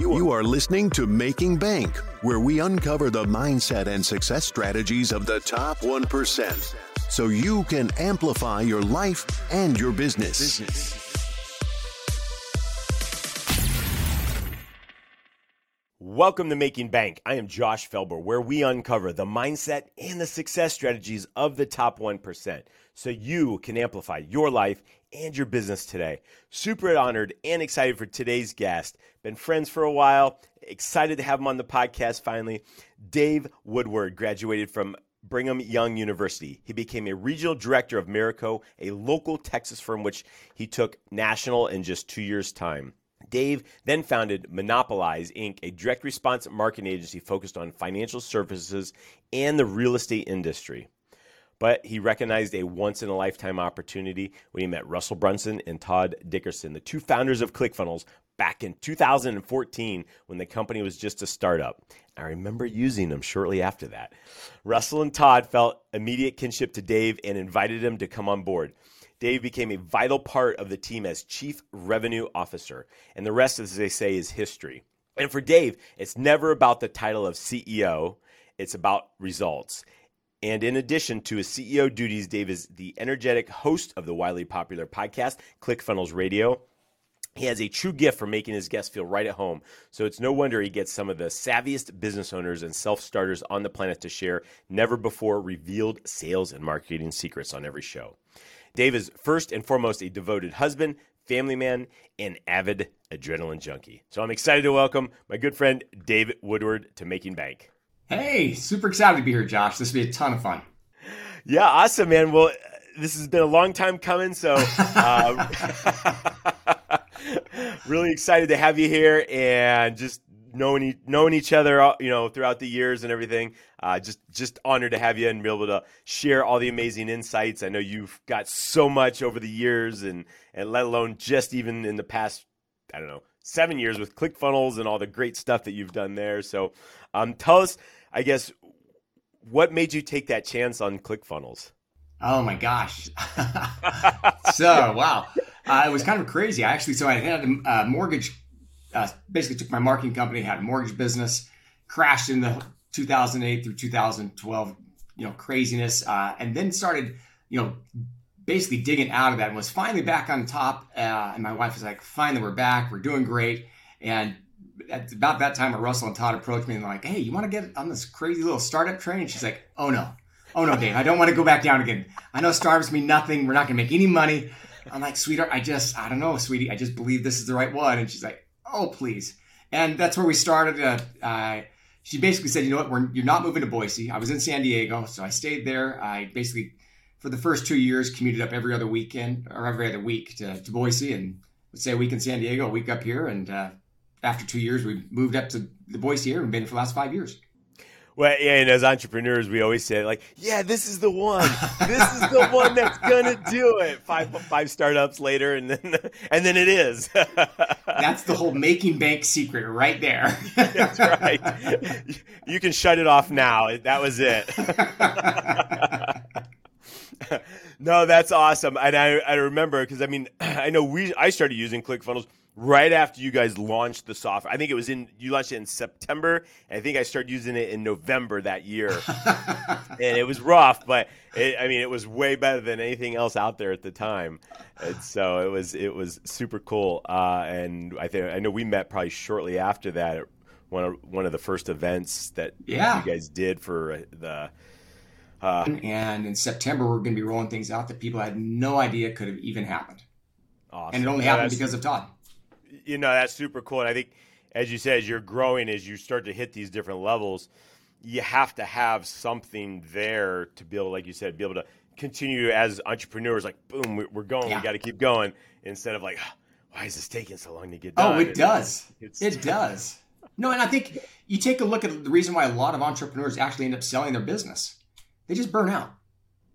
You are listening to Making Bank, where we uncover the mindset and success strategies of the top 1% so you can amplify your life and your business. Welcome to Making Bank. I am Josh Felber, where we uncover the mindset and the success strategies of the top 1% so you can amplify your life and your business today. Super honored and excited for today's guest. Been friends for a while, excited to have him on the podcast finally. Dave Woodward graduated from Brigham Young University. He became a regional director of Marico, a local Texas firm which he took national in just two years' time. Dave then founded Monopolize Inc., a direct response marketing agency focused on financial services and the real estate industry. But he recognized a once in a lifetime opportunity when he met Russell Brunson and Todd Dickerson, the two founders of ClickFunnels, back in 2014 when the company was just a startup. I remember using them shortly after that. Russell and Todd felt immediate kinship to Dave and invited him to come on board. Dave became a vital part of the team as Chief Revenue Officer, and the rest, as they say, is history. And for Dave, it's never about the title of CEO, it's about results. And in addition to his CEO duties, Dave is the energetic host of the widely popular podcast, ClickFunnels Radio. He has a true gift for making his guests feel right at home. So it's no wonder he gets some of the savviest business owners and self starters on the planet to share never before revealed sales and marketing secrets on every show. Dave is first and foremost a devoted husband, family man, and avid adrenaline junkie. So I'm excited to welcome my good friend Dave Woodward to Making Bank. Hey, super excited to be here, Josh. This will be a ton of fun. Yeah, awesome, man. Well, this has been a long time coming, so uh, really excited to have you here and just knowing knowing each other, you know, throughout the years and everything. Uh, just just honored to have you and be able to share all the amazing insights. I know you've got so much over the years, and and let alone just even in the past, I don't know, seven years with ClickFunnels and all the great stuff that you've done there. So, um, tell us, I guess, what made you take that chance on ClickFunnels? Oh my gosh! so wow, uh, it was kind of crazy. I actually, so I had a mortgage. Uh, basically, took my marketing company, had a mortgage business, crashed in the 2008 through 2012, you know, craziness, uh, and then started, you know, basically digging out of that and was finally back on top. Uh, and my wife was like, finally, we're back. We're doing great. And at about that time, Russell and Todd approached me and like, hey, you want to get on this crazy little startup train? And she's like, oh no, oh no, Dave, I don't want to go back down again. I know startups mean nothing. We're not going to make any money. I'm like, sweetheart, I just, I don't know, sweetie. I just believe this is the right one. And she's like, oh, please. And that's where we started. Uh, uh, she basically said, you know what, we're, you're not moving to Boise. I was in San Diego, so I stayed there. I basically for the first two years, commuted up every other weekend or every other week to, to Boise and let's say a week in San Diego, a week up here. And uh, after two years, we moved up to the Boise area and been for the last five years. Well, yeah, and as entrepreneurs, we always say like, "Yeah, this is the one. This is the one that's gonna do it." Five five startups later, and then and then it is. that's the whole making bank secret right there. that's right. You can shut it off now. That was it. no, that's awesome. And I, I remember because I mean I know we I started using ClickFunnels right after you guys launched the software. I think it was in you launched it in September, and I think I started using it in November that year. and it was rough, but it, I mean it was way better than anything else out there at the time. And so it was it was super cool. Uh, and I think I know we met probably shortly after that. at One of one of the first events that yeah. you guys did for the uh, and in September, we're going to be rolling things out that people had no idea could have even happened. Awesome. And it only happened because of Todd. You know, that's super cool. And I think, as you said, as you're growing, as you start to hit these different levels, you have to have something there to be able, like you said, be able to continue as entrepreneurs, like, boom, we're going, yeah. we got to keep going, instead of like, why is this taking so long to get oh, done? Oh, it does. It does. No, and I think you take a look at the reason why a lot of entrepreneurs actually end up selling their business they just burn out.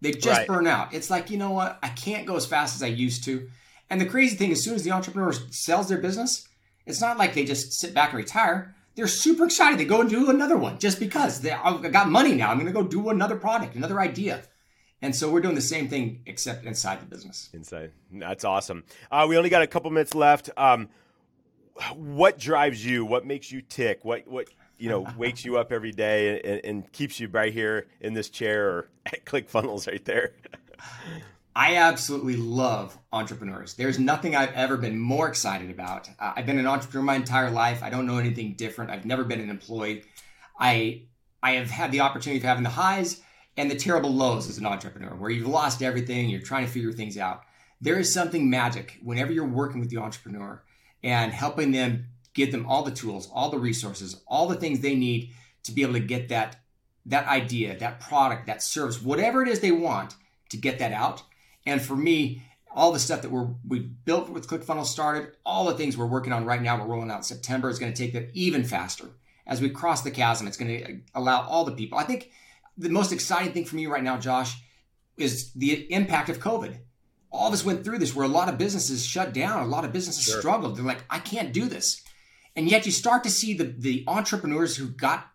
They just right. burn out. It's like, you know what? I can't go as fast as I used to. And the crazy thing, is, as soon as the entrepreneur sells their business, it's not like they just sit back and retire. They're super excited. They go and do another one just because they, I've got money now. I'm going to go do another product, another idea. And so we're doing the same thing except inside the business. Inside. That's awesome. Uh, we only got a couple minutes left. Um, what drives you? What makes you tick? What what you know wakes you up every day and, and keeps you right here in this chair or at ClickFunnels right there? I absolutely love entrepreneurs. There's nothing I've ever been more excited about. Uh, I've been an entrepreneur my entire life. I don't know anything different. I've never been an employee. I I have had the opportunity of having the highs and the terrible lows as an entrepreneur, where you've lost everything, you're trying to figure things out. There is something magic whenever you're working with the entrepreneur and helping them give them all the tools, all the resources, all the things they need to be able to get that that idea, that product, that service, whatever it is they want to get that out and for me, all the stuff that we're we built with ClickFunnels started, all the things we're working on right now, we're rolling out September is going to take that even faster. As we cross the chasm, it's going to uh, allow all the people. I think the most exciting thing for me right now, Josh, is the impact of COVID. All of us went through this where a lot of businesses shut down, a lot of businesses sure. struggled. They're like, I can't do this. And yet you start to see the, the entrepreneurs who got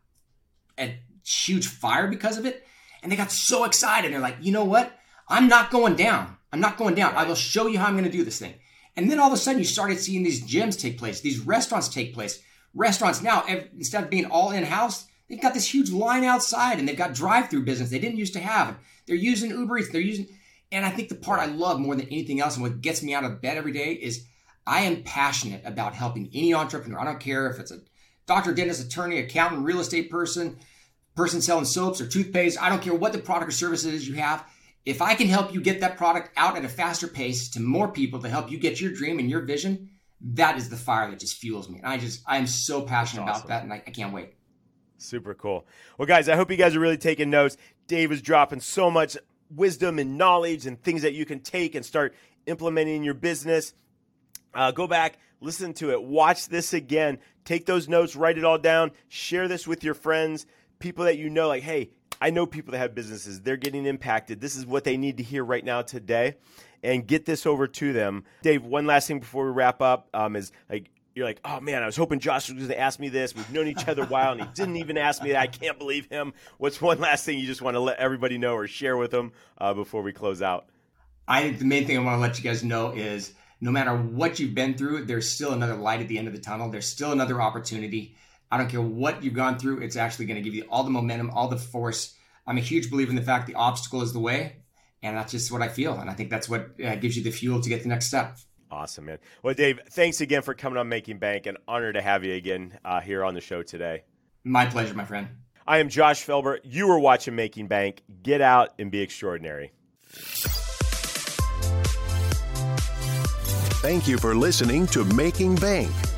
a huge fire because of it, and they got so excited. They're like, you know what? I'm not going down. I'm not going down. I will show you how I'm going to do this thing. And then all of a sudden, you started seeing these gyms take place, these restaurants take place. Restaurants now, instead of being all in house, they've got this huge line outside and they've got drive through business they didn't used to have. They're using Uber Eats. They're using, and I think the part I love more than anything else and what gets me out of bed every day is I am passionate about helping any entrepreneur. I don't care if it's a doctor, dentist, attorney, accountant, real estate person, person selling soaps or toothpaste. I don't care what the product or service it is you have if I can help you get that product out at a faster pace to more people to help you get your dream and your vision, that is the fire that just fuels me. And I just, I am so passionate awesome. about that and I, I can't wait. Super cool. Well, guys, I hope you guys are really taking notes. Dave is dropping so much wisdom and knowledge and things that you can take and start implementing in your business. Uh, go back, listen to it, watch this again, take those notes, write it all down, share this with your friends, people that you know, like, hey, I know people that have businesses, they're getting impacted. This is what they need to hear right now today and get this over to them. Dave, one last thing before we wrap up um, is like, you're like, oh man, I was hoping Josh was going to ask me this. We've known each other a while, and he didn't even ask me that. I can't believe him. What's one last thing you just want to let everybody know or share with them uh, before we close out? I think the main thing I want to let you guys know is no matter what you've been through, there's still another light at the end of the tunnel. There's still another opportunity. I don't care what you've gone through, it's actually going to give you all the momentum, all the force. I'm a huge believer in the fact the obstacle is the way. And that's just what I feel. And I think that's what uh, gives you the fuel to get the next step. Awesome, man. Well, Dave, thanks again for coming on Making Bank. An honor to have you again uh, here on the show today. My pleasure, my friend. I am Josh Felber. You are watching Making Bank. Get out and be extraordinary. Thank you for listening to Making Bank.